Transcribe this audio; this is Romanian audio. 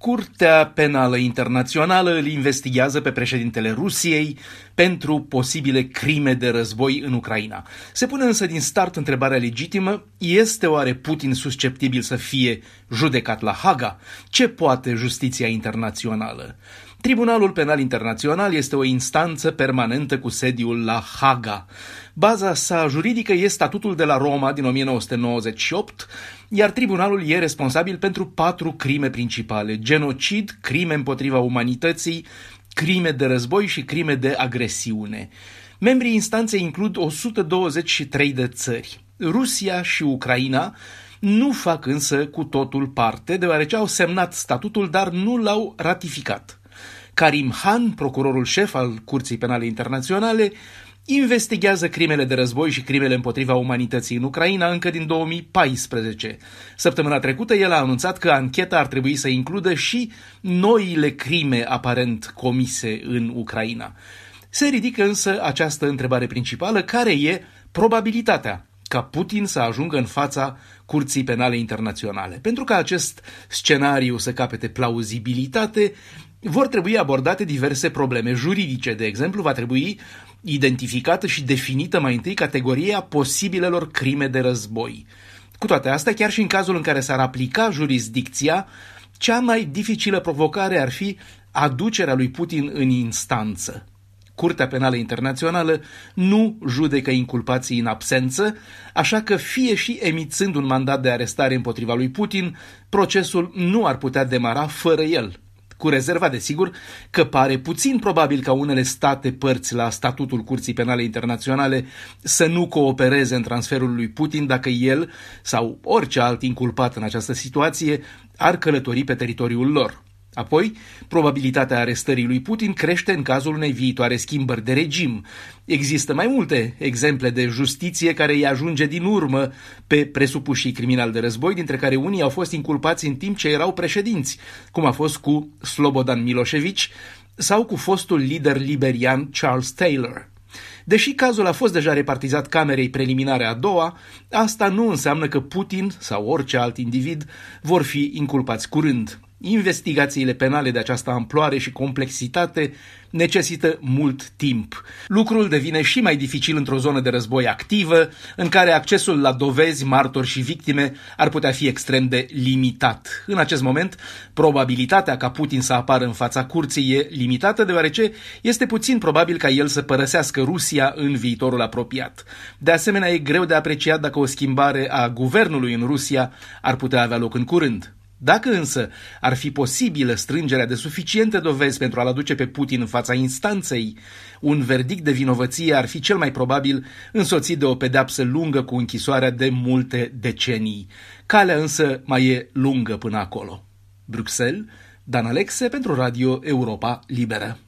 Curtea Penală Internațională îl investigează pe președintele Rusiei pentru posibile crime de război în Ucraina. Se pune însă din start întrebarea legitimă, este oare Putin susceptibil să fie judecat la Haga? Ce poate justiția internațională? Tribunalul Penal Internațional este o instanță permanentă cu sediul la Haga. Baza sa juridică este statutul de la Roma din 1998, iar tribunalul e responsabil pentru patru crime principale: genocid, crime împotriva umanității, crime de război și crime de agresiune. Membrii instanței includ 123 de țări. Rusia și Ucraina nu fac însă cu totul parte, deoarece au semnat statutul, dar nu l-au ratificat. Karim Han, procurorul șef al Curții Penale Internaționale, investigează crimele de război și crimele împotriva umanității în Ucraina încă din 2014. Săptămâna trecută el a anunțat că ancheta ar trebui să includă și noile crime aparent comise în Ucraina. Se ridică însă această întrebare principală, care e probabilitatea ca Putin să ajungă în fața Curții Penale Internaționale. Pentru ca acest scenariu să capete plauzibilitate, vor trebui abordate diverse probleme juridice. De exemplu, va trebui identificată și definită mai întâi categoria posibilelor crime de război. Cu toate astea, chiar și în cazul în care s-ar aplica jurisdicția, cea mai dificilă provocare ar fi aducerea lui Putin în instanță. Curtea Penală Internațională nu judecă inculpații în absență, așa că fie și emițând un mandat de arestare împotriva lui Putin, procesul nu ar putea demara fără el cu rezerva, desigur, că pare puțin probabil ca unele state părți la statutul Curții Penale Internaționale să nu coopereze în transferul lui Putin dacă el sau orice alt inculpat în această situație ar călători pe teritoriul lor. Apoi, probabilitatea arestării lui Putin crește în cazul unei viitoare schimbări de regim. Există mai multe exemple de justiție care îi ajunge din urmă pe presupușii criminali de război, dintre care unii au fost inculpați în timp ce erau președinți, cum a fost cu Slobodan Milosevic sau cu fostul lider liberian Charles Taylor. Deși cazul a fost deja repartizat camerei preliminare a doua, asta nu înseamnă că Putin sau orice alt individ vor fi inculpați curând. Investigațiile penale de această amploare și complexitate necesită mult timp. Lucrul devine și mai dificil într-o zonă de război activă, în care accesul la dovezi, martori și victime ar putea fi extrem de limitat. În acest moment, probabilitatea ca Putin să apară în fața curții e limitată, deoarece este puțin probabil ca el să părăsească Rusia în viitorul apropiat. De asemenea, e greu de apreciat dacă o schimbare a guvernului în Rusia ar putea avea loc în curând. Dacă însă ar fi posibilă strângerea de suficiente dovezi pentru a-l aduce pe Putin în fața instanței, un verdict de vinovăție ar fi cel mai probabil însoțit de o pedeapsă lungă cu închisoarea de multe decenii. Calea însă mai e lungă până acolo. Bruxelles, Dan Alexe pentru Radio Europa Liberă.